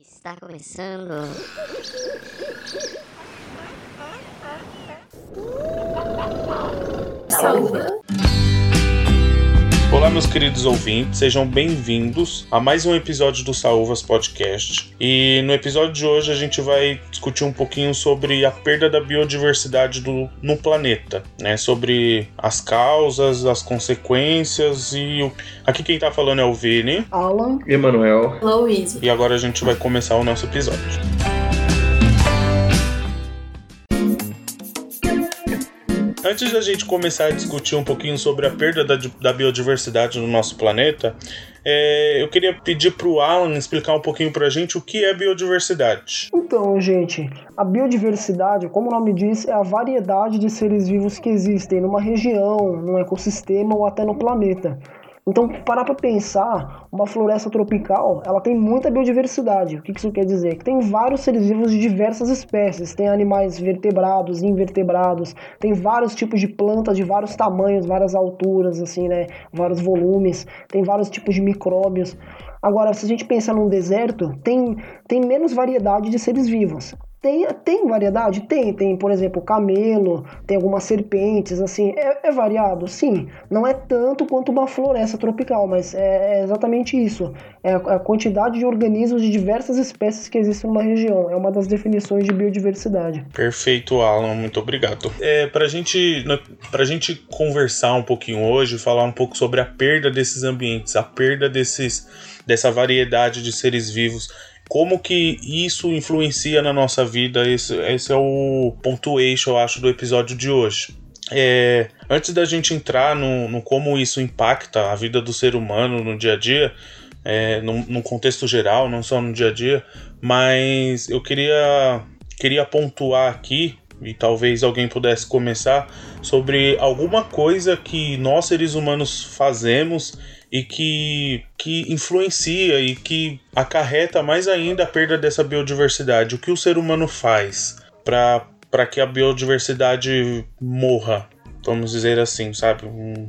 Está começando. Salva. Olá, meus queridos ouvintes, sejam bem-vindos a mais um episódio do Saúvas Podcast. E no episódio de hoje a gente vai discutir um pouquinho sobre a perda da biodiversidade do, no planeta, né? Sobre as causas, as consequências e o... aqui quem tá falando é o Vini. Alan. Emanuel. Louise. E agora a gente vai começar o nosso episódio. Antes da gente começar a discutir um pouquinho sobre a perda da, da biodiversidade no nosso planeta, é, eu queria pedir para o Alan explicar um pouquinho para a gente o que é biodiversidade. Então, gente, a biodiversidade, como o nome diz, é a variedade de seres vivos que existem numa região, num ecossistema ou até no planeta. Então, parar para pensar, uma floresta tropical, ela tem muita biodiversidade. O que isso quer dizer? Que tem vários seres vivos de diversas espécies. Tem animais vertebrados, invertebrados, tem vários tipos de plantas de vários tamanhos, várias alturas, assim, né? Vários volumes, tem vários tipos de micróbios. Agora, se a gente pensar num deserto, tem, tem menos variedade de seres vivos. Tem, tem variedade? Tem. Tem, por exemplo, camelo, tem algumas serpentes, assim. É, é variado? Sim. Não é tanto quanto uma floresta tropical, mas é, é exatamente isso. É a, a quantidade de organismos de diversas espécies que existem numa região. É uma das definições de biodiversidade. Perfeito, Alan. Muito obrigado. É, pra, gente, pra gente conversar um pouquinho hoje, falar um pouco sobre a perda desses ambientes, a perda desses, dessa variedade de seres vivos como que isso influencia na nossa vida? Esse, esse é o ponto eixo, eu acho, do episódio de hoje. É, antes da gente entrar no, no, como isso impacta a vida do ser humano no dia a dia, é, num, num contexto geral, não só no dia a dia, mas eu queria, queria pontuar aqui e talvez alguém pudesse começar sobre alguma coisa que nós seres humanos fazemos e que, que influencia e que acarreta mais ainda a perda dessa biodiversidade. O que o ser humano faz para que a biodiversidade morra? Vamos dizer assim, sabe?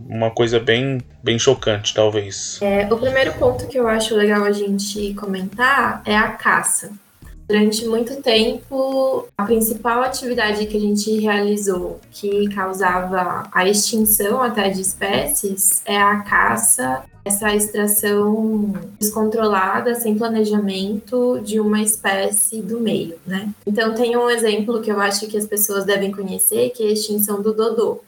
Uma coisa bem, bem chocante, talvez. É, o primeiro ponto que eu acho legal a gente comentar é a caça. Durante muito tempo, a principal atividade que a gente realizou que causava a extinção até de espécies é a caça, essa extração descontrolada, sem planejamento de uma espécie do meio, né? Então tem um exemplo que eu acho que as pessoas devem conhecer, que é a extinção do dodô.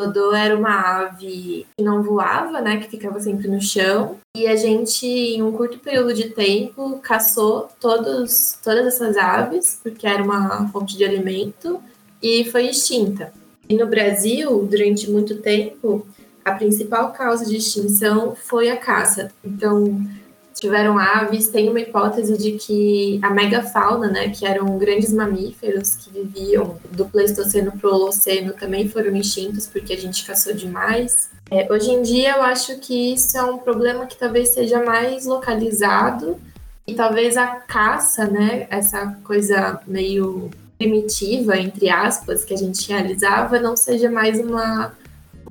Dodô era uma ave que não voava, né, que ficava sempre no chão, e a gente, em um curto período de tempo, caçou todos, todas essas aves, porque era uma fonte de alimento, e foi extinta. E no Brasil, durante muito tempo, a principal causa de extinção foi a caça. Então, tiveram aves, tem uma hipótese de que a megafauna, né, que eram grandes mamíferos que viviam do Pleistoceno para o Holoceno, também foram extintos porque a gente caçou demais. É, hoje em dia, eu acho que isso é um problema que talvez seja mais localizado e talvez a caça, né, essa coisa meio primitiva, entre aspas, que a gente realizava, não seja mais uma,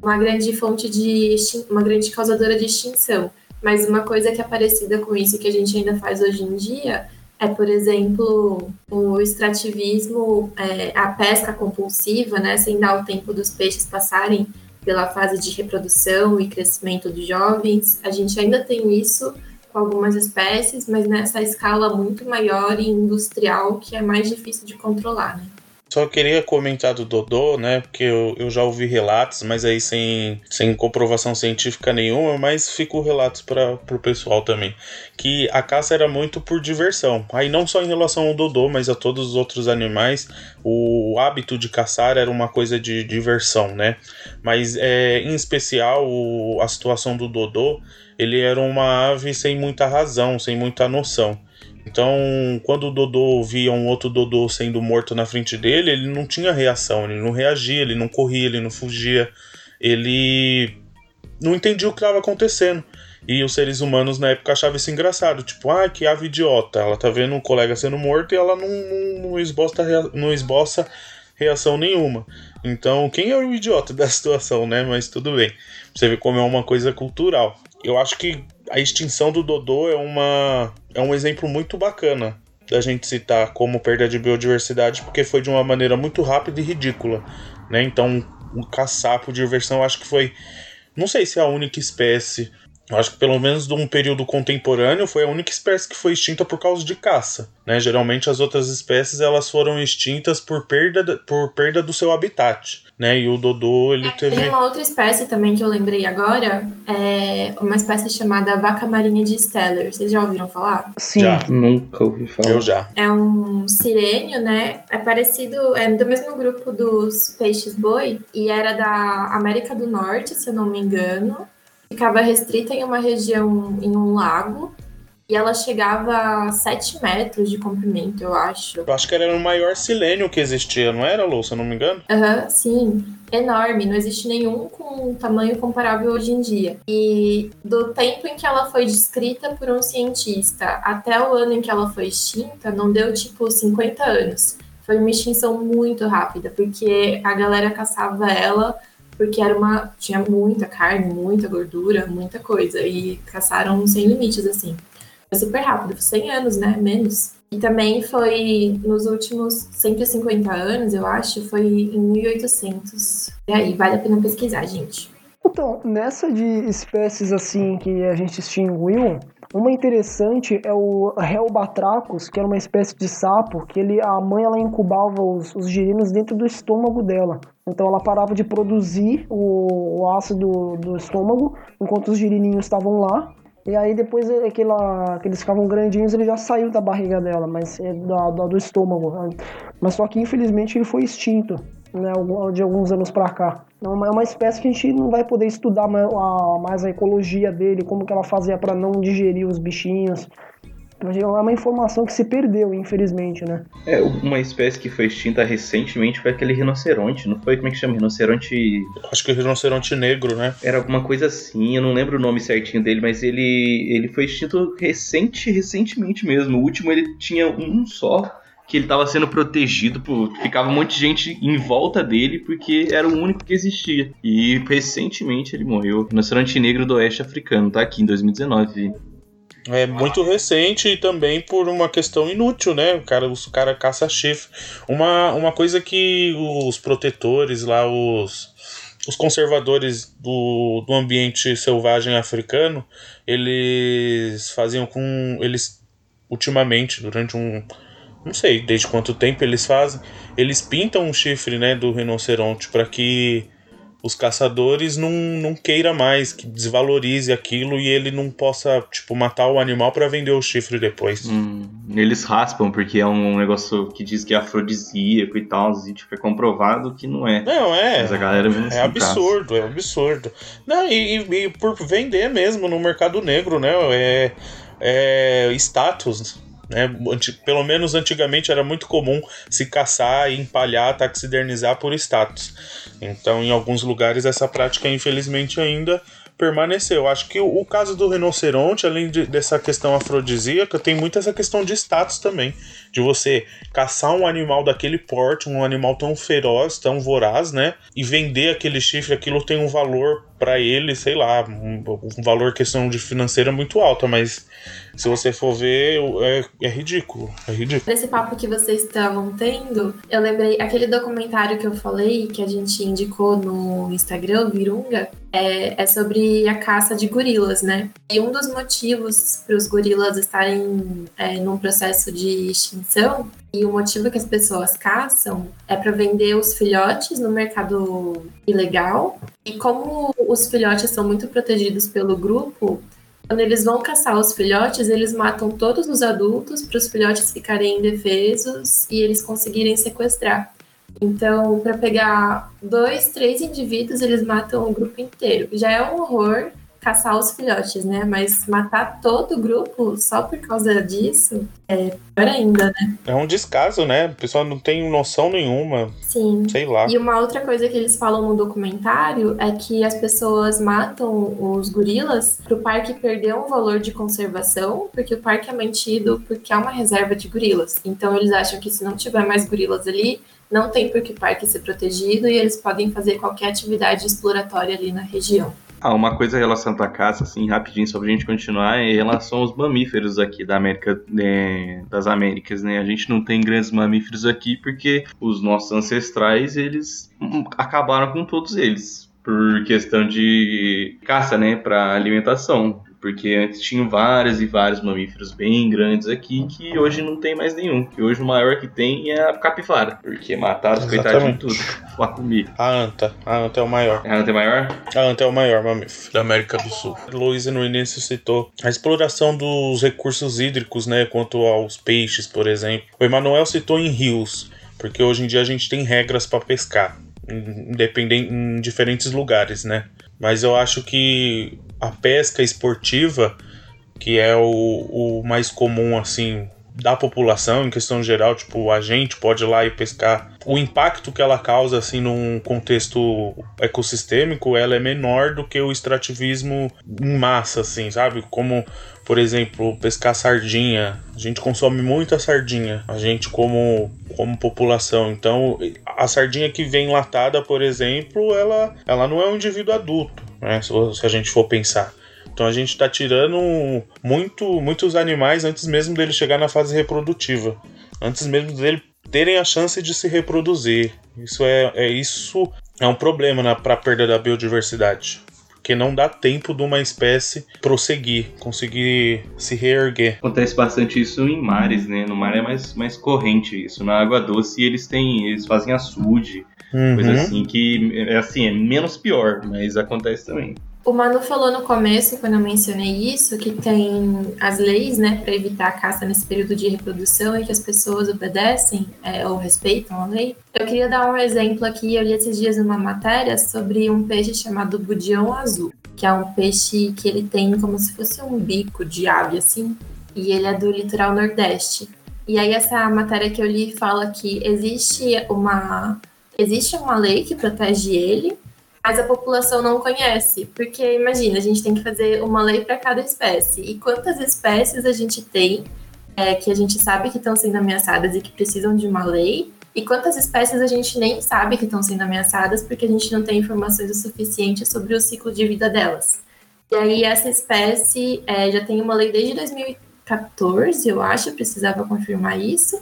uma grande fonte de uma grande causadora de extinção mas uma coisa que é parecida com isso que a gente ainda faz hoje em dia é, por exemplo, o extrativismo, é, a pesca compulsiva, né, sem dar o tempo dos peixes passarem pela fase de reprodução e crescimento dos jovens. A gente ainda tem isso com algumas espécies, mas nessa escala muito maior e industrial que é mais difícil de controlar, né? Só queria comentar do Dodô, né? Porque eu, eu já ouvi relatos, mas aí sem, sem comprovação científica nenhuma, mas fico relatos para o pessoal também. Que a caça era muito por diversão. Aí não só em relação ao Dodô, mas a todos os outros animais, o hábito de caçar era uma coisa de diversão, né? Mas é, em especial o, a situação do Dodô, ele era uma ave sem muita razão, sem muita noção. Então, quando o Dodô via um outro Dodô sendo morto na frente dele, ele não tinha reação, ele não reagia, ele não corria, ele não fugia, ele não entendia o que estava acontecendo. E os seres humanos na época achavam isso engraçado, tipo, ah, que ave idiota, ela tá vendo um colega sendo morto e ela não, não, não, esboça, não esboça reação nenhuma. Então, quem é o idiota da situação, né? Mas tudo bem. Você vê como é uma coisa cultural. Eu acho que a extinção do Dodô é, uma, é um exemplo muito bacana da gente citar como perda de biodiversidade, porque foi de uma maneira muito rápida e ridícula, né? Então, o caçapo de diversão acho que foi, não sei se é a única espécie acho que pelo menos de um período contemporâneo foi a única espécie que foi extinta por causa de caça. Né? Geralmente as outras espécies elas foram extintas por perda, por perda do seu habitat. Né? E o Dodô ele é, teve. Tem uma outra espécie também que eu lembrei agora, é uma espécie chamada vaca marinha de Steller. Vocês já ouviram falar? Sim, já. nunca ouvi falar. Eu já. É um sirênio, né? É parecido, é do mesmo grupo dos peixes boi e era da América do Norte, se eu não me engano ficava restrita em uma região, em um lago, e ela chegava a 7 metros de comprimento, eu acho. Eu acho que era o maior silênio que existia, não era, Lou, se eu não me engano? Aham, uhum, sim. Enorme, não existe nenhum com tamanho comparável hoje em dia. E do tempo em que ela foi descrita por um cientista até o ano em que ela foi extinta, não deu tipo 50 anos. Foi uma extinção muito rápida, porque a galera caçava ela porque era uma tinha muita carne, muita gordura, muita coisa e caçaram sem limites assim. Foi super rápido, foi 100 anos, né, menos. E também foi nos últimos 150 anos, eu acho, foi em 1800. E aí, vale a pena pesquisar, gente. Então, nessa de espécies assim que a gente extinguiu, uma interessante é o Helbatrachus, que era uma espécie de sapo, que ele, a mãe ela incubava os, os girinos dentro do estômago dela. Então ela parava de produzir o, o ácido do estômago enquanto os girininhos estavam lá. E aí depois aquela, que eles ficavam grandinhos, ele já saiu da barriga dela, mas é da, da, do estômago. Mas só que infelizmente ele foi extinto né, de alguns anos para cá. É é uma espécie que a gente não vai poder estudar mais a, mais a ecologia dele, como que ela fazia para não digerir os bichinhos. É uma informação que se perdeu, infelizmente, né? É, uma espécie que foi extinta recentemente foi aquele rinoceronte, não foi? Como é que chama? Rinoceronte. Acho que é rinoceronte negro, né? Era alguma coisa assim, eu não lembro o nome certinho dele, mas ele, ele foi extinto recente, recentemente mesmo. O último ele tinha um só que ele estava sendo protegido por. Ficava um monte de gente em volta dele porque era o único que existia. E recentemente ele morreu. Rinoceronte negro do oeste africano, tá aqui em 2019. É muito recente e também por uma questão inútil, né? O cara, o cara caça chifre. Uma, uma coisa que os protetores lá, os, os conservadores do, do ambiente selvagem africano, eles faziam com. Eles, ultimamente, durante um, não sei desde quanto tempo eles fazem, eles pintam um chifre né, do rinoceronte para que os caçadores não, não queira mais, que desvalorize aquilo e ele não possa, tipo, matar o animal para vender o chifre depois. Hum, eles raspam, porque é um negócio que diz que é afrodisíaco e tal, e tipo, é comprovado que não é. Não, é. Mas a galera É absurdo, caça. é absurdo. Não, e, e, e, por vender mesmo no mercado negro, né? É, é status né? Pelo menos antigamente era muito comum se caçar, empalhar, taxidermizar por status. Então, em alguns lugares, essa prática, infelizmente, ainda permaneceu. Acho que o, o caso do rinoceronte, além de, dessa questão afrodisíaca, tem muito essa questão de status também. De você caçar um animal daquele porte, um animal tão feroz, tão voraz, né? E vender aquele chifre, aquilo tem um valor para ele, sei lá, um, um valor questão de financeira muito alta, mas se você for ver, é, é ridículo. É ridículo. Nesse papo que vocês estavam tendo, eu lembrei aquele documentário que eu falei, que a gente indicou no Instagram, Virunga, é, é sobre a caça de gorilas, né? E um dos motivos para os gorilas estarem é, num processo de extinção e o motivo que as pessoas caçam é para vender os filhotes no mercado ilegal. E como os filhotes são muito protegidos pelo grupo, quando eles vão caçar os filhotes, eles matam todos os adultos para os filhotes ficarem indefesos e eles conseguirem sequestrar. Então, para pegar dois, três indivíduos, eles matam o grupo inteiro. Já é um horror caçar os filhotes, né? Mas matar todo o grupo só por causa disso é pior ainda, né? É um descaso, né? O pessoal não tem noção nenhuma. Sim. Sei lá. E uma outra coisa que eles falam no documentário é que as pessoas matam os gorilas pro parque perder um valor de conservação, porque o parque é mantido porque é uma reserva de gorilas. Então eles acham que se não tiver mais gorilas ali, não tem por que o parque ser protegido e eles podem fazer qualquer atividade exploratória ali na região. Ah, uma coisa relacionada à caça, assim, rapidinho, só pra gente continuar, é em relação aos mamíferos aqui da América, né, das Américas, né? A gente não tem grandes mamíferos aqui porque os nossos ancestrais, eles acabaram com todos eles por questão de caça, né, para alimentação. Porque antes tinham vários e vários mamíferos bem grandes aqui que hoje não tem mais nenhum. Que hoje o maior que tem é a capivara. Porque mataram os coitados de tudo pra comer. A anta. A anta é o maior. A anta é maior? A anta é o maior mamífero da América do Sul. Luiz no início citou a exploração dos recursos hídricos, né? Quanto aos peixes, por exemplo. O Emanuel citou em rios. Porque hoje em dia a gente tem regras para pescar. Independente, em diferentes lugares, né? Mas eu acho que a pesca esportiva, que é o, o mais comum, assim, da população em questão geral, tipo, a gente pode ir lá e pescar. O impacto que ela causa, assim, num contexto ecossistêmico, ela é menor do que o extrativismo em massa, assim, sabe? Como, por exemplo, pescar sardinha. A gente consome muita sardinha, a gente como, como população. Então, a sardinha que vem latada, por exemplo, ela, ela não é um indivíduo adulto, né? Se, a gente for pensar. Então a gente está tirando muito, muitos animais antes mesmo dele chegar na fase reprodutiva, antes mesmo dele terem a chance de se reproduzir. Isso é, é isso é um problema para a perda da biodiversidade. Porque não dá tempo de uma espécie prosseguir, conseguir se reerguer. Acontece bastante isso em mares, né? No mar é mais, mais corrente isso. Na água doce eles têm. Eles fazem açude, uhum. coisa assim, que é assim, é menos pior, mas acontece também. O Manu falou no começo, quando eu mencionei isso, que tem as leis, né, para evitar a caça nesse período de reprodução e que as pessoas obedecem é, ou respeitam a lei. Eu queria dar um exemplo aqui. Eu li esses dias uma matéria sobre um peixe chamado budião azul, que é um peixe que ele tem como se fosse um bico de ave, assim, e ele é do litoral nordeste. E aí essa matéria que eu li fala que existe uma existe uma lei que protege ele, mas a população não conhece. Porque imagina, a gente tem que fazer uma lei para cada espécie. E quantas espécies a gente tem é, que a gente sabe que estão sendo ameaçadas e que precisam de uma lei? E quantas espécies a gente nem sabe que estão sendo ameaçadas porque a gente não tem informações o suficiente sobre o ciclo de vida delas? E aí, essa espécie é, já tem uma lei desde 2014, eu acho, precisava confirmar isso.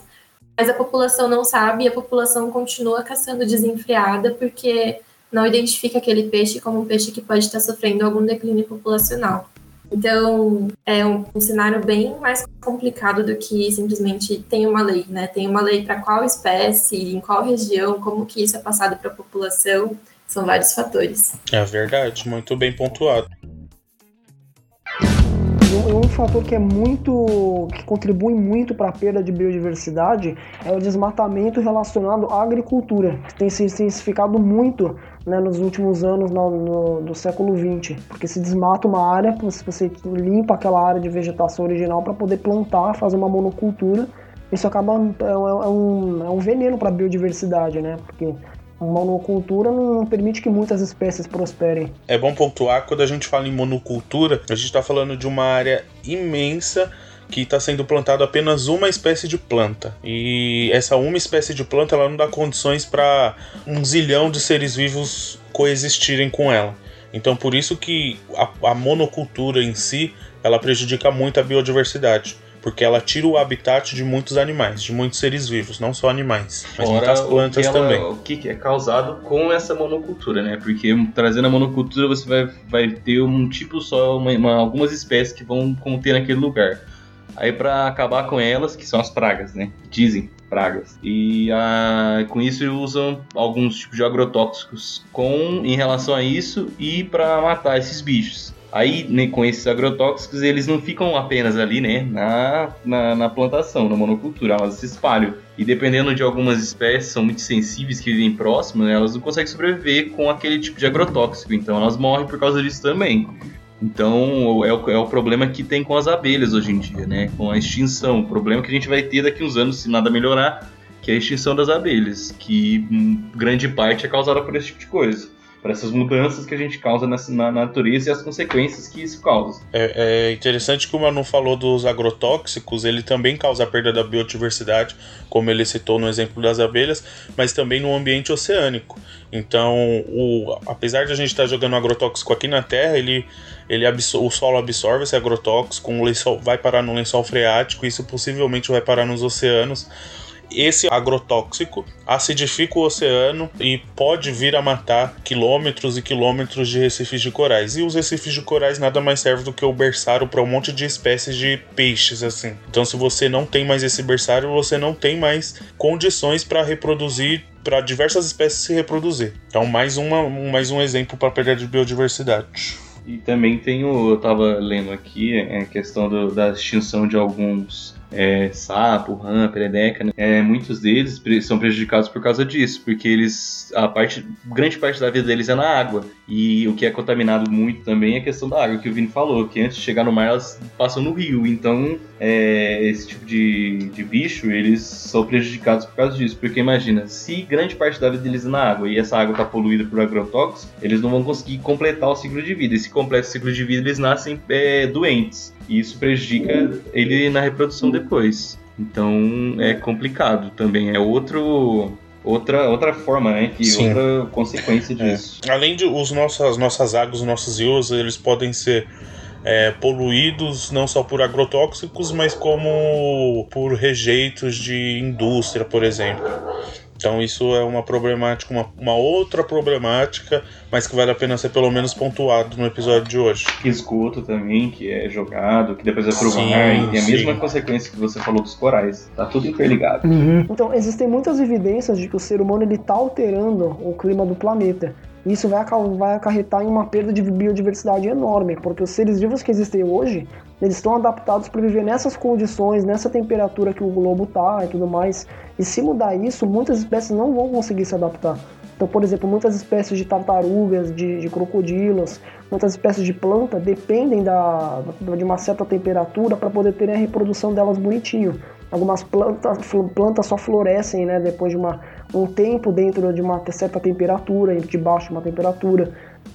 Mas a população não sabe e a população continua caçando desenfreada porque não identifica aquele peixe como um peixe que pode estar sofrendo algum declínio populacional. Então, é um, um, cenário bem mais complicado do que simplesmente tem uma lei, né? Tem uma lei para qual espécie, em qual região, como que isso é passado para a população, são vários fatores. É verdade, muito bem pontuado. Um, fator que é muito. que contribui muito para a perda de biodiversidade é o desmatamento relacionado à agricultura, que tem se intensificado muito né, nos últimos anos no, no, do século XX, porque se desmata uma área, você limpa aquela área de vegetação original para poder plantar, fazer uma monocultura, isso acaba é, é, é um, é um veneno para a biodiversidade, né? Porque monocultura não permite que muitas espécies prosperem. É bom pontuar quando a gente fala em monocultura, a gente está falando de uma área imensa que está sendo plantado apenas uma espécie de planta. E essa uma espécie de planta ela não dá condições para um zilhão de seres vivos coexistirem com ela. Então por isso que a, a monocultura em si ela prejudica muito a biodiversidade porque ela tira o habitat de muitos animais, de muitos seres vivos, não só animais, mas Fora muitas plantas o ela, também. O que é causado com essa monocultura, né? Porque trazendo a monocultura você vai, vai ter um tipo só, uma, uma, algumas espécies que vão conter naquele lugar. Aí para acabar com elas, que são as pragas, né? Dizem pragas. E com isso usam alguns tipos de agrotóxicos com em relação a isso e para matar esses bichos. Aí, né, com esses agrotóxicos, eles não ficam apenas ali, né, na, na, na, plantação, na monocultura, elas se espalham. E dependendo de algumas espécies, são muito sensíveis, que vivem próximo, né, elas não conseguem sobreviver com aquele tipo de agrotóxico, então elas morrem por causa disso também. Então, é o, é o problema que tem com as abelhas hoje em dia, né? Com a extinção. O problema que a gente vai ter daqui uns anos, se nada melhorar, que é a extinção das abelhas, que grande parte é causada por esse tipo de coisa. Para essas mudanças que a gente causa nessa, na natureza e as consequências que isso causa. É, é interessante que o Manu falou dos agrotóxicos, ele também causa a perda da biodiversidade, como ele citou no exemplo das abelhas, mas também no ambiente oceânico. Então, o, apesar de a gente estar tá jogando agrotóxico aqui na Terra, ele, ele o solo absorve esse agrotóxico, o lençol, vai parar no lençol freático, isso possivelmente vai parar nos oceanos esse agrotóxico acidifica o oceano e pode vir a matar quilômetros e quilômetros de recifes de corais. E os recifes de corais nada mais servem do que o berçário para um monte de espécies de peixes assim. Então se você não tem mais esse berçário, você não tem mais condições para reproduzir para diversas espécies se reproduzir. Então mais uma mais um exemplo para perda de biodiversidade. E também tem o, eu estava lendo aqui, é a questão do, da extinção de alguns é, sapo, rã, perereca, né? é, muitos deles são prejudicados por causa disso, porque eles, a parte, grande parte da vida deles é na água. E o que é contaminado muito também é a questão da água, que o Vini falou, que antes de chegar no mar elas passam no rio. Então, é, esse tipo de, de bicho, eles são prejudicados por causa disso. Porque imagina, se grande parte da vida deles é na água e essa água está poluída por agrotóxicos, eles não vão conseguir completar o ciclo de vida. E se completa o ciclo de vida, eles nascem é, doentes. E isso prejudica ele na reprodução depois. Então é complicado também. É outro outra, outra forma, né? Que Sim. outra consequência é. disso. É. Além de os nossas, nossas águas, os nossos rios, eles podem ser é, poluídos não só por agrotóxicos, mas como por rejeitos de indústria, por exemplo. Então isso é uma problemática, uma, uma, outra problemática, mas que vale a pena ser pelo menos pontuado no episódio de hoje. Esgoto também, que é jogado, que depois é pro sim, mar, e tem a sim. mesma consequência que você falou dos corais. Tá tudo interligado. Uhum. Então, existem muitas evidências de que o ser humano ele tá alterando o clima do planeta. Isso vai, vai acarretar em uma perda de biodiversidade enorme, porque os seres vivos que existem hoje, eles estão adaptados para viver nessas condições, nessa temperatura que o globo tá e tudo mais. E se mudar isso, muitas espécies não vão conseguir se adaptar. Então, por exemplo, muitas espécies de tartarugas, de, de crocodilos, muitas espécies de planta dependem da, de uma certa temperatura para poder terem a reprodução delas bonitinho. Algumas plantas, plantas só florescem né, depois de uma, um tempo dentro de uma certa temperatura, debaixo de uma temperatura.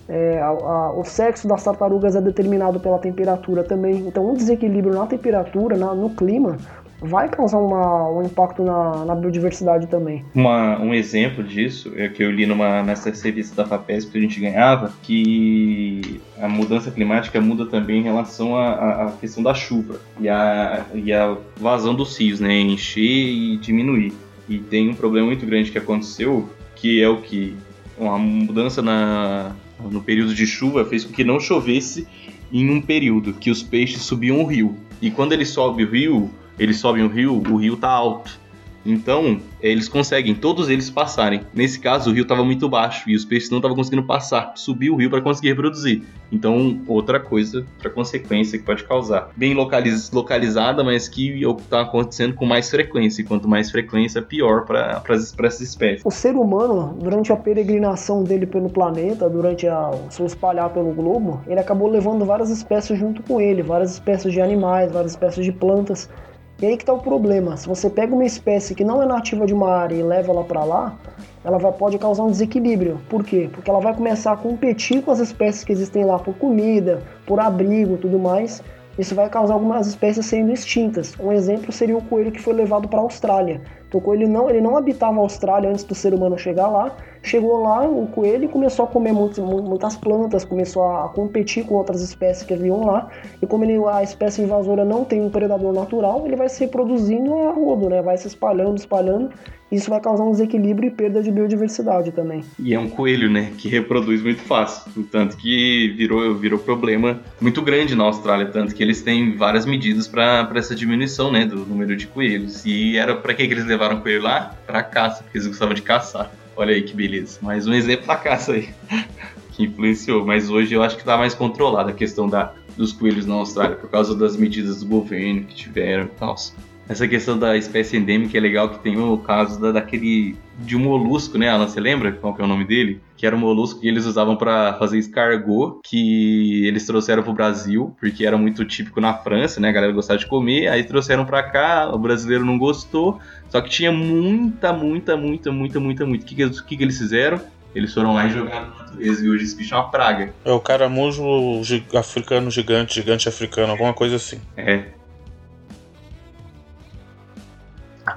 É, a, a, o sexo das tartarugas é determinado pela temperatura também. Então, um desequilíbrio na temperatura, na, no clima, vai causar uma, um impacto na, na biodiversidade também. Uma, um exemplo disso é que eu li numa, nessa revista da FAPESP que a gente ganhava, que a mudança climática muda também em relação à, questão da chuva e a, e a vazão dos rios, né? Encher e diminuir. E tem um problema muito grande que aconteceu, que é o que uma mudança na, no período de chuva fez com que não chovesse em um período, que os peixes subiam o rio. E quando ele sobe o rio, eles sobem o rio, o rio tá alto. Então, eles conseguem, todos eles passarem. Nesse caso, o rio estava muito baixo e os peixes não estavam conseguindo passar, subir o rio para conseguir reproduzir. Então, outra coisa, outra consequência que pode causar. Bem localiz localizada, mas que é está acontecendo com mais frequência. E quanto mais frequência, pior para essas espécies. O ser humano, durante a peregrinação dele pelo planeta, durante a, o seu espalhar pelo globo, ele acabou levando várias espécies junto com ele, várias espécies de animais, várias espécies de plantas. E aí que está o problema. Se você pega uma espécie que não é nativa de uma área e leva ela para lá, ela vai, pode causar um desequilíbrio. Por quê? Porque ela vai começar a competir com as espécies que existem lá por comida, por abrigo, tudo mais. Isso vai causar algumas espécies sendo extintas. Um exemplo seria o coelho que foi levado para a Austrália. O coelho não, ele não habitava a Austrália antes do ser humano chegar lá, Chegou lá, o coelho começou a comer muitas, muitas plantas, começou a competir com outras espécies que haviam lá. E como ele, a espécie invasora não tem um predador natural, ele vai se reproduzindo a rodo, né? Vai se espalhando, espalhando. Isso vai causar um desequilíbrio e perda de biodiversidade também. E é um coelho, né? Que reproduz muito fácil. Tanto que virou, virou problema muito grande na Austrália. Tanto que eles têm várias medidas para essa diminuição, né? Do número de coelhos. E era para que, eles levaram o coelho lá? Para caça, porque eles gostavam de caçar. Olha aí que beleza. Mais um exemplo da caça aí. que influenciou. Mas hoje eu acho que está mais controlada a questão da, dos coelhos na Austrália por causa das medidas do governo que tiveram e tal. Essa questão da espécie endêmica é legal que tem o caso da, daquele de um molusco, né, Alan? Você lembra qual que é o nome dele? Que era um molusco que eles usavam para fazer escargot, que eles trouxeram pro Brasil, porque era muito típico na França, né? A galera gostava de comer, aí trouxeram para cá, o brasileiro não gostou, só que tinha muita, muita, muita, muita, muita, muita. O que, que, que, eles fizeram? Eles foram lá e jogaram na natureza. E hoje esse bicho é uma praga. É o caramujo africano gigante, gigante africano, alguma coisa assim. É.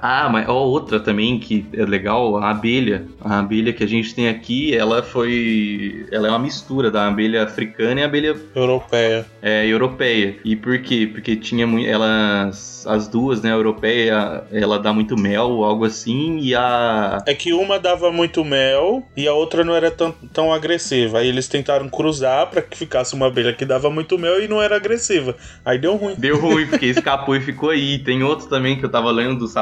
Ah, mas ó, outra também que é legal, a abelha. A abelha que a gente tem aqui, ela foi. Ela é uma mistura da abelha africana e a abelha Europeia. é, europeia. E por quê? Porque tinha muito. Elas. As duas, né? A europeia, ela dá muito mel, algo assim, e a. É que uma dava muito mel e a outra não era tão, tão agressiva. Aí eles tentaram cruzar pra que ficasse uma abelha que dava muito mel e não era agressiva. Aí deu ruim. Deu ruim, porque escapou e ficou aí. Tem outro também que eu tava lendo dos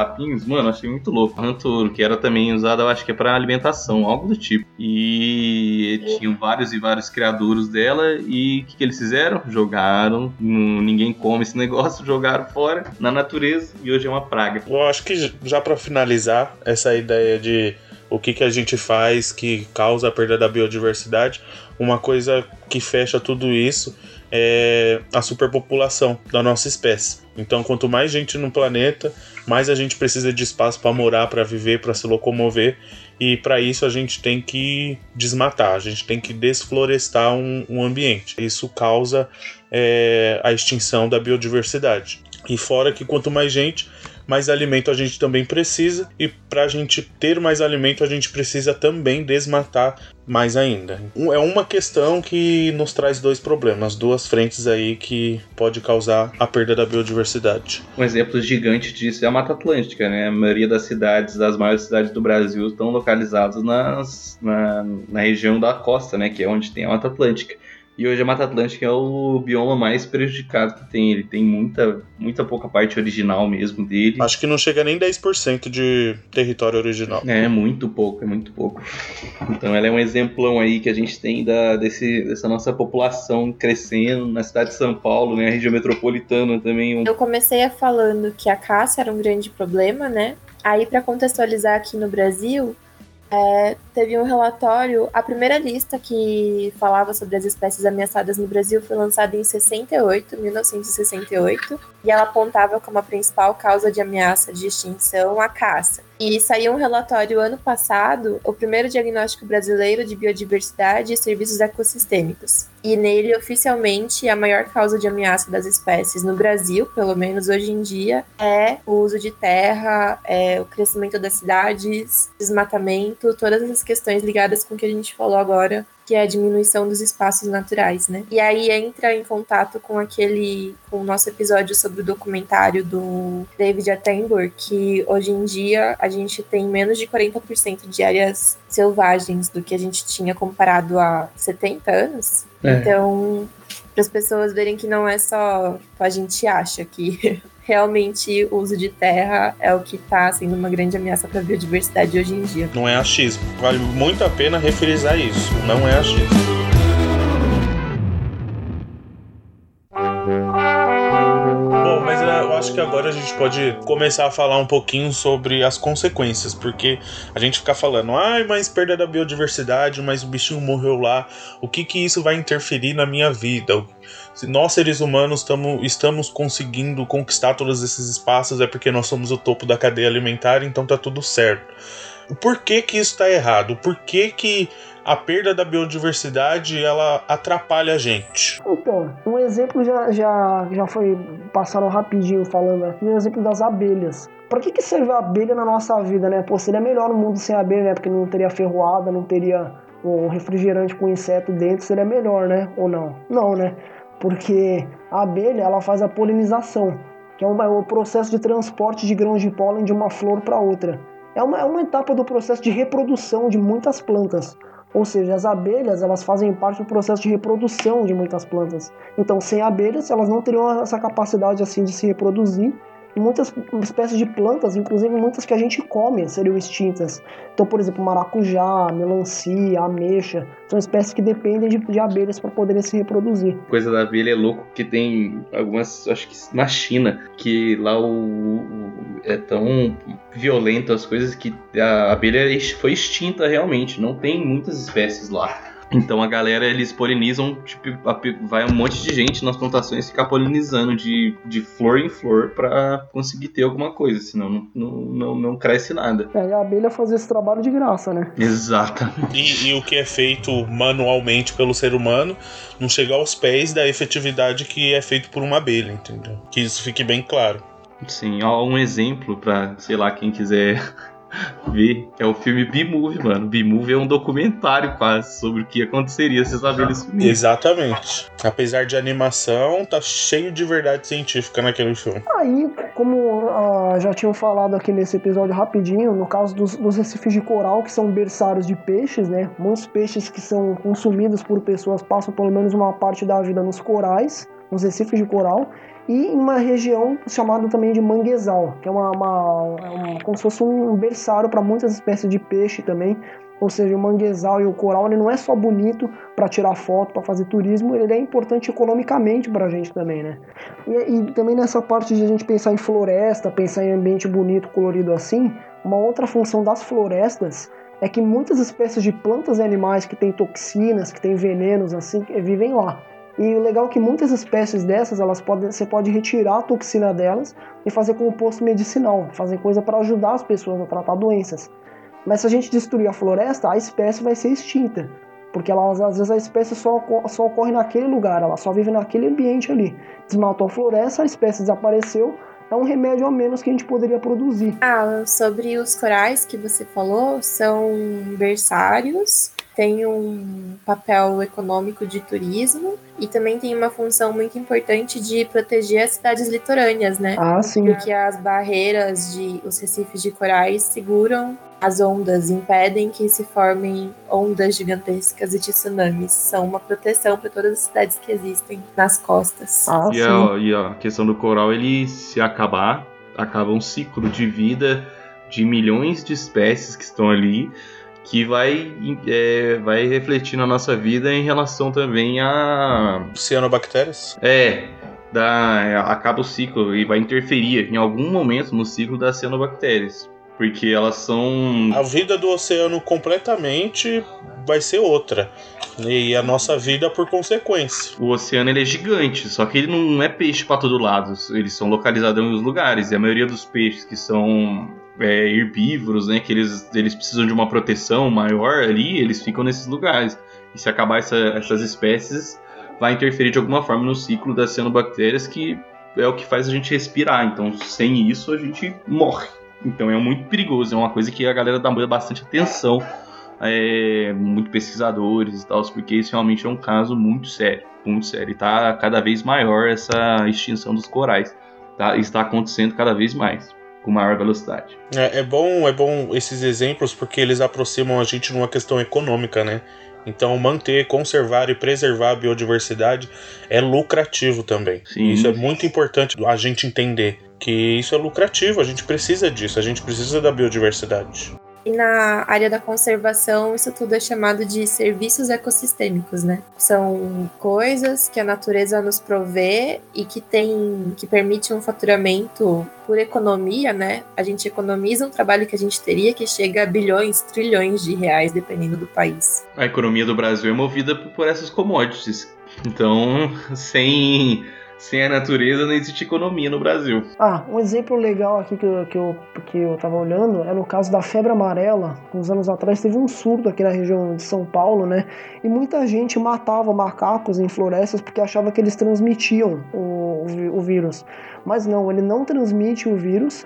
mano, achei muito louco. Rantouro, que era também usado, eu acho que é pra alimentação, algo do tipo. E tinham vários e vários criadouros dela, e o que, que eles fizeram? Jogaram, não- ninguém come esse negócio, jogaram fora na natureza, e hoje é uma praga. Eu acho que já pra finalizar essa ideia de o que, que a gente faz que causa a perda da biodiversidade, uma coisa que fecha tudo isso é a superpopulação da nossa espécie. Então, quanto mais gente no planeta, mais a gente precisa de espaço para morar, para viver, para se locomover. E para isso a gente tem que desmatar, a gente tem que desflorestar um, um ambiente. Isso causa é, a extinção da biodiversidade. E fora que quanto mais gente, mais alimento a gente também precisa. E para a gente ter mais alimento, a gente precisa também desmatar mais ainda. É uma questão que nos traz dois problemas, duas frentes aí que pode causar a perda da biodiversidade. Um exemplo gigante disso é a Mata Atlântica, né? A maioria das cidades, das maiores cidades do Brasil, estão localizadas nas, na, na região da costa, né? Que é onde tem a Mata Atlântica. E hoje a Mata Atlântica é o bioma mais prejudicado que tem. Ele tem muita, muita pouca parte original mesmo dele. Acho que não chega nem 10% de território original. É muito pouco, é muito pouco. Então ela é um exemplão aí que a gente tem da, desse, dessa nossa população crescendo na cidade de São Paulo, né? A região metropolitana também. um- Eu comecei a falando que a caça era um grande problema, né? Aí, para contextualizar aqui no Brasil, é, teve um relatório. A primeira lista que falava sobre as espécies ameaçadas no Brasil foi lançada em 68, 1968, e ela apontava como a principal causa de ameaça de extinção a caça. E saiu um relatório ano passado, o primeiro diagnóstico brasileiro de biodiversidade e serviços ecossistêmicos. E nele, oficialmente, a maior causa de ameaça das espécies no Brasil, pelo menos hoje em dia, é o uso de terra, é o crescimento das cidades, desmatamento, todas essas questões ligadas com o que a gente falou agora, que é a diminuição dos espaços naturais, né? E aí entra em contato com aquele, com o nosso episódio sobre o documentário do David Attenborough, que hoje em dia a gente tem menos de 40% de áreas selvagens do que a gente tinha comparado a 70 anos. É. Então, para as pessoas verem que não é só a gente acha que realmente o uso de terra é o que está sendo uma grande ameaça para a biodiversidade hoje em dia. Não é achismo. Vale muito a pena refrisar isso. Não é achismo. Que agora a gente pode começar a falar um pouquinho sobre as consequências, porque a gente fica falando, ai, mas perda da biodiversidade, mas o bichinho morreu lá, o que que isso vai interferir na minha vida? Se nós seres humanos tamo, estamos conseguindo conquistar todos esses espaços é porque nós somos o topo da cadeia alimentar, então tá tudo certo. Por que que isso tá errado? Por que que a perda da biodiversidade ela atrapalha a gente? Então, um exemplo já, já, já foi passando rapidinho falando aqui, o exemplo das abelhas. Pra que, que serve a abelha na nossa vida, né? Pô, seria melhor o mundo sem abelha, né? Porque não teria ferroada, não teria um refrigerante com inseto dentro, seria melhor, né? Ou não? Não, né? Porque a abelha, ela faz a polinização, que é uma, o processo de transporte de grãos de pólen de uma flor para outra. É uma, é uma etapa do processo de reprodução de muitas plantas. Ou seja, as abelhas elas fazem parte do processo de reprodução de muitas plantas. Então, sem abelhas, elas não teriam essa capacidade assim de se reproduzir. Muitas espécies de plantas, inclusive muitas que a gente come, seriam extintas. Então, por exemplo, maracujá, melancia, ameixa, são espécies que dependem de, de abelhas para poderem se reproduzir. Coisa da abelha é louco que tem algumas, acho que na China, que lá o, o- é tão violento as coisas que a abelha foi extinta realmente, não tem muitas espécies lá. Então a galera, eles polinizam, tipo, vai um monte de gente nas plantações ficar polinizando de, de flor em flor para conseguir ter alguma coisa, senão não, não, não, não cresce nada. É, e a abelha fazer esse trabalho de graça, né? Exatamente. E, e, o que é feito manualmente pelo ser humano não chega aos pés da efetividade que é feito por uma abelha, entendeu? Que isso fique bem claro. Sim, ó, um exemplo para, sei lá, quem quiser ver é o filme B-Movie, mano. B-Movie é um documentário quase sobre o que aconteceria se as abelhas sumissem. Exatamente. Apesar de animação, tá cheio de verdade científica naquele filme. Aí, como uh, já tinham falado aqui nesse episódio rapidinho, no caso dos, dos recifes de coral, que são berçários de peixes, né? Muitos peixes que são consumidos por pessoas passam pelo menos uma parte da vida nos corais, nos recifes de coral e em uma região chamada também de manguezal, que é uma, uma, uma como se fosse um berçário para muitas espécies de peixe também. Ou seja, o manguezal e o coral ele não é só bonito para tirar foto, para fazer turismo, ele é importante economicamente para a gente também, né? E, e, também nessa parte de a gente pensar em floresta, pensar em ambiente bonito, colorido assim, uma outra função das florestas é que muitas espécies de plantas e animais que têm toxinas, que têm venenos assim, vivem lá. E o legal é que muitas espécies dessas, elas podem, você pode retirar a toxina delas e fazer composto medicinal, fazer coisa para ajudar as pessoas a tratar doenças. Mas se a gente destruir a floresta, a espécie vai ser extinta, porque ela, às vezes a espécie só, só ocorre naquele lugar, ela só vive naquele ambiente ali. Desmatou a floresta, a espécie desapareceu, é um remédio a menos que a gente poderia produzir. Ah, sobre os corais que você falou, são berçários tem um papel econômico de turismo e também tem uma função muito importante de proteger as cidades litorâneas, né? Ah, sim. Porque as barreiras de os recifes de corais seguram as ondas, impedem que se formem ondas gigantescas e tsunamis. São uma proteção para todas as cidades que existem nas costas. Ah, e, a, e a questão do coral, ele se acabar, acaba um ciclo de vida de milhões de espécies que estão ali que vai, é, vai refletir na nossa vida em relação também a. Cianobactérias? É, da, acaba o ciclo e vai interferir em algum momento no ciclo das cianobactérias. Porque elas são. A vida do oceano completamente vai ser outra. E a nossa vida por consequência. O oceano ele é gigante, só que ele não é peixe para todo lado. Eles são localizados em alguns lugares. E a maioria dos peixes que são é, herbívoros, né, que eles, eles precisam de uma proteção maior ali, eles ficam nesses lugares. E se acabar essa, essas espécies, vai interferir de alguma forma no ciclo das cianobactérias, que é o que faz a gente respirar. Então, sem isso, a gente morre. Então, é muito perigoso. É uma coisa que a galera dá bastante atenção, é, muito pesquisadores e tal, porque isso realmente é um caso muito sério. Muito sério. E tá cada vez maior essa extinção dos corais. Tá? Está acontecendo cada vez mais com maior velocidade. É, é, bom, é bom esses exemplos porque eles aproximam a gente numa questão econômica, né? Então manter, conservar e preservar a biodiversidade é lucrativo também. Sim. Isso é muito importante a gente entender que isso é lucrativo, a gente precisa disso, a gente precisa da biodiversidade. E na área da conservação, isso tudo é chamado de serviços ecossistêmicos, né? São coisas que a natureza nos provê e que tem que permite um faturamento por economia, né? A gente economiza um trabalho que a gente teria que chega a bilhões, trilhões de reais, dependendo do país. A economia do Brasil é movida por essas commodities. Então, sem sem a natureza não existe economia no Brasil. Ah, um exemplo legal aqui que eu, que eu, que eu tava olhando é no caso da febre amarela. Uns anos atrás teve um surto aqui na região de São Paulo, né? E muita gente matava macacos em florestas porque achava que eles transmitiam o, o, o vírus. Mas não, ele não transmite o vírus.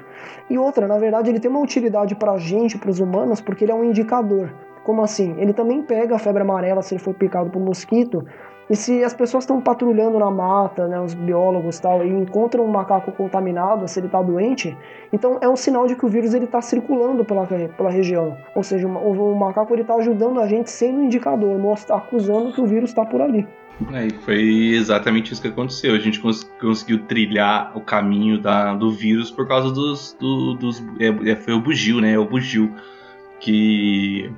E outra, na verdade, ele tem uma utilidade pra gente, pros humanos, porque ele é um indicador. Como assim? Ele também pega a febre amarela se ele for picado por mosquito, e se as pessoas estão patrulhando na mata, né, os biólogos tal, e encontram um macaco contaminado, se ele está doente, então é um sinal de que o vírus ele está circulando pela, pela região. Ou seja, o, o macaco ele está ajudando a gente sendo um indicador, mostra, acusando que o vírus está por ali. É, foi exatamente isso que aconteceu. A gente cons conseguiu trilhar o caminho da, do vírus por causa dos. Do, dos é, é foi o bugio, né? É o bugio. Que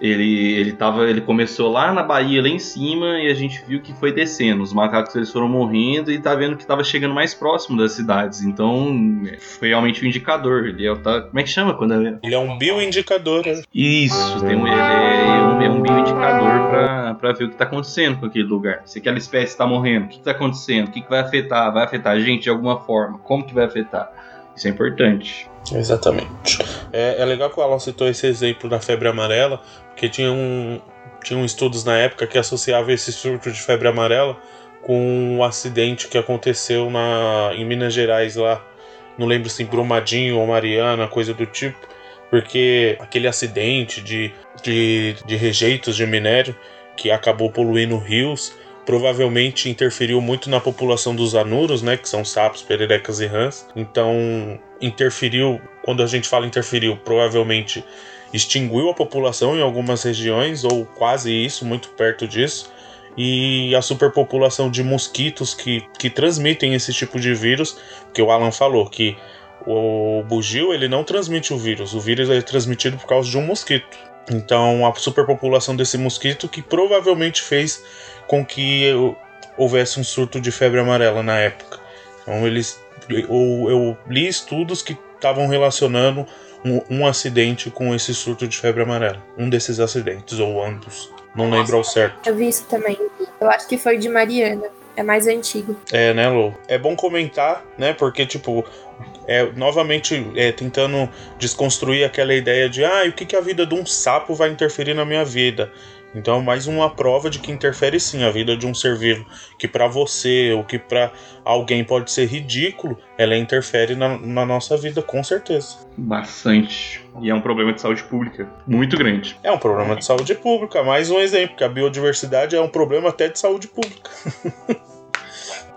Ele, ele, tava, ele começou lá na Bahia, lá em cima, e a gente viu que foi descendo. Os macacos eles foram morrendo e tá vendo que tava chegando mais próximo das cidades. Então, foi realmente um indicador. Ele é, tá, como é que chama quando é? Ele é um bioindicador. Né? Isso, tem um, ele é um, é um bioindicador pra, pra ver o que tá acontecendo com aquele lugar. Se aquela espécie tá morrendo, o que, que tá acontecendo? O que, que vai afetar? Vai afetar a gente de alguma forma? Como que vai afetar? Isso é importante. Exatamente. É, é legal que o Alan citou esse exemplo da febre amarela, porque tinha um, tinham estudos na época que associavam esse surto de febre amarela com um acidente que aconteceu na, em Minas Gerais lá, não lembro se em Brumadinho ou Mariana, coisa do tipo, porque aquele acidente de, de, de rejeitos de minério que acabou poluindo rios provavelmente interferiu muito na população dos anuros, né, que são sapos, pererecas e rãs. Então, interferiu, quando a gente fala interferiu, provavelmente extinguiu a população em algumas regiões ou quase isso, muito perto disso. E a superpopulação de mosquitos que, que transmitem esse tipo de vírus, que o Alan falou que o bugio ele não transmite o vírus, o vírus é transmitido por causa de um mosquito. Então, a superpopulação desse mosquito que provavelmente fez com que houvesse um surto de febre amarela na época. Então eles, eu, eu li estudos que estavam relacionando um, um, acidente com esse surto de febre amarela. Um desses acidentes, ou ambos. Não lembro ao certo. Eu vi isso também. Eu acho que foi de Mariana. É mais antigo. É, né, Lô? É bom comentar, né? Porque, tipo, é, novamente é, tentando desconstruir aquela ideia de ah, o que, que a vida de um sapo vai interferir na minha vida? Então, mais uma prova de que interfere sim a vida de um ser vivo, que para você ou que para alguém pode ser ridículo, ela interfere na, na, nossa vida com certeza. Bastante. E é um problema de saúde pública muito grande. É um problema de saúde pública. Mais um exemplo, que a biodiversidade é um problema até de saúde pública.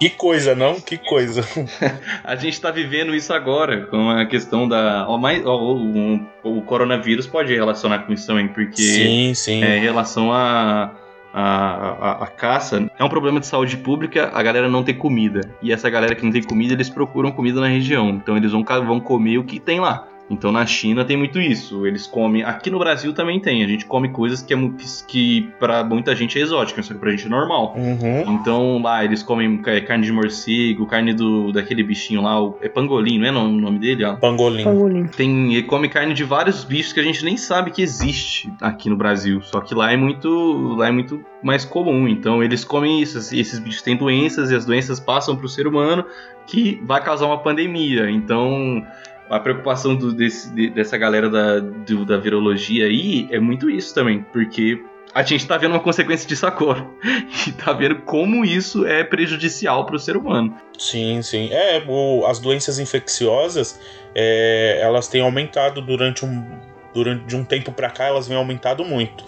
Que coisa, não? Que coisa. a gente está vivendo isso agora, com a questão da. Ó, mais, ó, o, o, coronavírus pode relacionar com isso também, porque. Sim, sim. É, em relação a. A, a, a, caça é um problema de saúde pública, a galera não tem comida. E essa galera que não tem comida, eles procuram comida na região. Então eles vão, vão comer o que tem lá. Então na China tem muito isso. Eles comem. Aqui no Brasil também tem. A gente come coisas que, é, que para muita gente é exótica, só que pra gente é normal. Uhum. Então lá eles comem é, carne de morcego, carne do daquele bichinho lá, o, é pangolim, não é o nome dele? Ó? Pangolim. pangolim. Tem, ele come carne de vários bichos que a gente nem sabe que existe aqui no Brasil. Só que lá é muito, lá é muito mais comum. Então eles comem isso. Esses bichos têm doenças e as doenças passam para o ser humano que vai causar uma pandemia. Então a preocupação do, desse, de, dessa galera da, do, da virologia aí é muito isso também, porque a gente tá vendo uma consequência disso agora. E tá vendo como isso é prejudicial para o ser humano. Sim, sim. É, o, as doenças infecciosas, é, elas têm aumentado durante um, durante de um tempo para cá, elas vêm aumentado muito.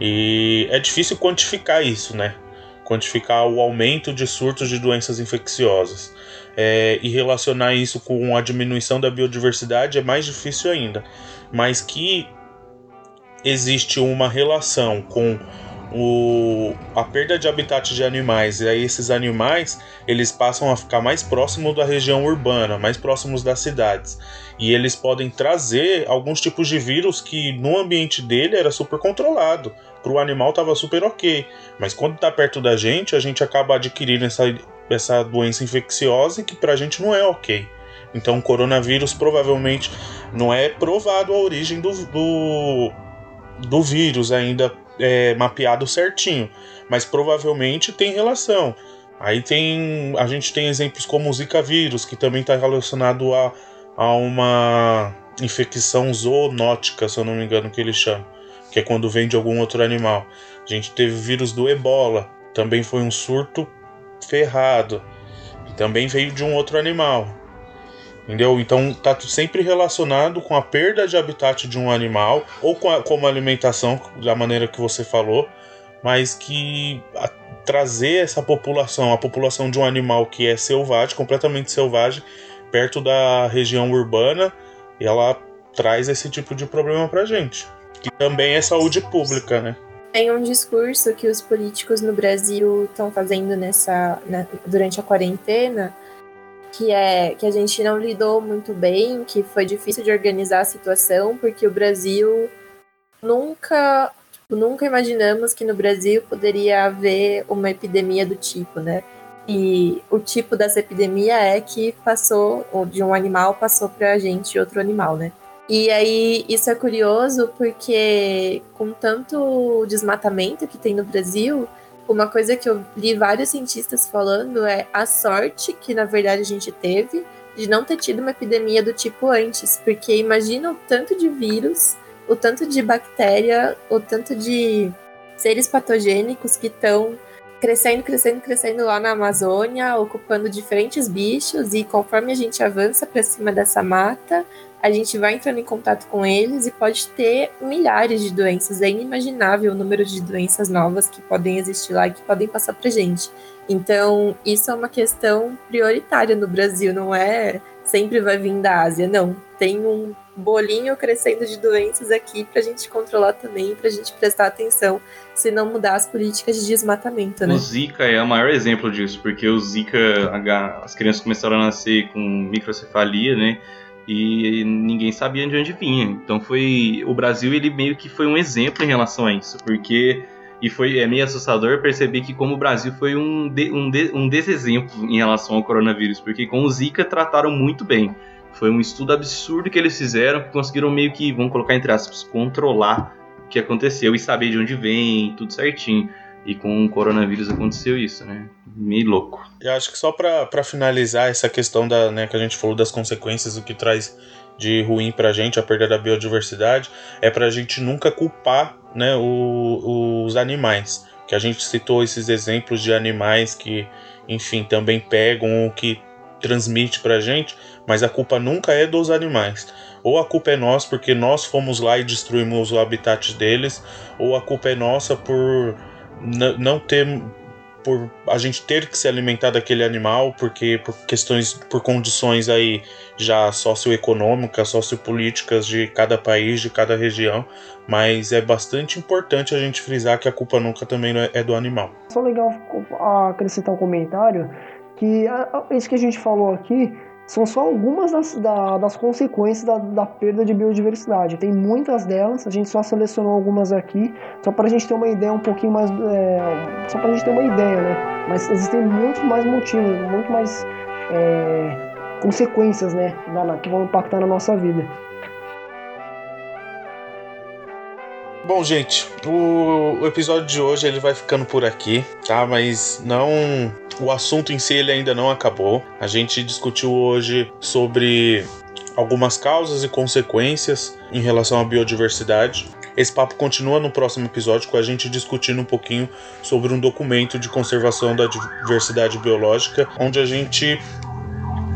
E é difícil quantificar isso, né? Quantificar o aumento de surtos de doenças infecciosas é, e relacionar isso com a diminuição da biodiversidade é mais difícil ainda. Mas que existe uma relação com o, a perda de habitat de animais e aí esses animais eles passam a ficar mais próximos da região urbana, mais próximos das cidades. E eles podem trazer alguns tipos de vírus que no ambiente dele era super controlado, para o animal estava super ok, mas quando está perto da gente a gente acaba adquirindo essa essa doença infecciosa que para a gente não é ok. Então, o coronavírus provavelmente não é provado a origem do, do, do vírus ainda é, mapeado certinho, mas provavelmente tem relação. Aí tem a gente tem exemplos como o Zika vírus, que também está relacionado a, a uma infecção zoonótica, se eu não me engano que ele chama, que é quando vem de algum outro animal. A gente teve o vírus do Ebola, também foi um surto ferrado. Também veio de um outro animal. Entendeu? Então tá sempre relacionado com a perda de habitat de um animal ou com a, alimentação, da maneira que você falou, mas que a, trazer essa população, a população de um animal que é selvagem, completamente selvagem, perto da região urbana, e ela traz esse tipo de problema pra gente. Que também é saúde pública, né? Tem um discurso que os políticos no Brasil estão fazendo nessa né, durante a quarentena, que é que a gente não lidou muito bem, que foi difícil de organizar a situação, porque o Brasil nunca Nunca imaginamos que no Brasil poderia haver uma epidemia do tipo, né? E o tipo dessa epidemia é que passou, ou de um animal passou para a gente outro animal, né? E aí isso é curioso porque com tanto desmatamento que tem no Brasil, uma coisa que eu li vários cientistas falando é a sorte que na verdade a gente teve de não ter tido uma epidemia do tipo antes, porque imagina o tanto de vírus, o tanto de bactéria, o tanto de seres patogênicos que estão crescendo, crescendo, crescendo lá na Amazônia, ocupando diferentes bichos, e conforme a gente avança para cima dessa mata, a gente vai entrando em contato com eles e pode ter milhares de doenças. É inimaginável o número de doenças novas que podem existir lá e que podem passar para gente. Então, isso é uma questão prioritária no Brasil, não é sempre vai vir da Ásia, não. Tem um bolinho crescendo de doenças aqui para a gente controlar também, para a gente prestar atenção, se não mudar as políticas de desmatamento, né? O Zika é o maior exemplo disso, porque o Zika, as crianças começaram a nascer com microcefalia, né? E ninguém sabia de onde vinha. Então foi o Brasil ele meio que foi um exemplo em relação a isso, porque e foi é meio assustador perceber que como o Brasil foi um, de, um, de, um desexemplo em relação ao coronavírus, porque com o Zika trataram muito bem. Foi um estudo absurdo que eles fizeram, que conseguiram meio que, vamos colocar entre aspas, controlar o que aconteceu e saber de onde vem, tudo certinho. E com o coronavírus aconteceu isso, né? Meio louco. Eu acho que só para finalizar essa questão da, né, que a gente falou das consequências, o que traz de ruim pra gente, a perda da biodiversidade, é pra gente nunca culpar né, o, os animais. Que a gente citou esses exemplos de animais que, enfim, também pegam o que transmite pra gente, mas a culpa nunca é dos animais. Ou a culpa é nossa porque nós fomos lá e destruímos o habitat deles, ou a culpa é nossa por não ter por a gente ter que se alimentar daquele animal porque por questões por condições aí já socioeconômicas, sociopolíticas de cada país, de cada região, mas é bastante importante a gente frisar que a culpa nunca também é do animal. Só legal acrescentar um comentário que isso que a gente falou aqui são só algumas das, da, das consequências da, da, perda de biodiversidade. Tem muitas delas, a gente só selecionou algumas aqui, só para a gente ter uma ideia um pouquinho mais. É, só para a gente ter uma ideia, né? Mas existem muitos mais motivos, muito mais é, consequências, né? Na, que vão impactar na nossa vida. Bom, gente, o, o, episódio de hoje ele vai ficando por aqui, tá? Mas não, o assunto em si ele ainda não acabou. A gente discutiu hoje sobre algumas causas e consequências em relação à biodiversidade. Esse papo continua no próximo episódio com a gente discutindo um pouquinho sobre um documento de conservação da diversidade biológica, onde a gente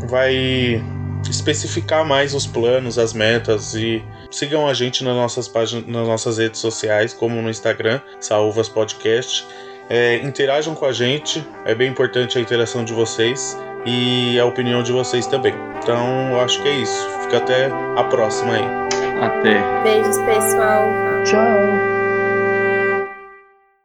vai especificar mais os planos, as metas e sigam a gente nas nossas páginas, nas nossas redes sociais, como no Instagram, Saúvas Podcast. É, interajam com a gente, é bem importante a interação de vocês e a opinião de vocês também. Então, eu acho que é isso. Fica até a próxima aí. Até. Beijos, pessoal. Tchau.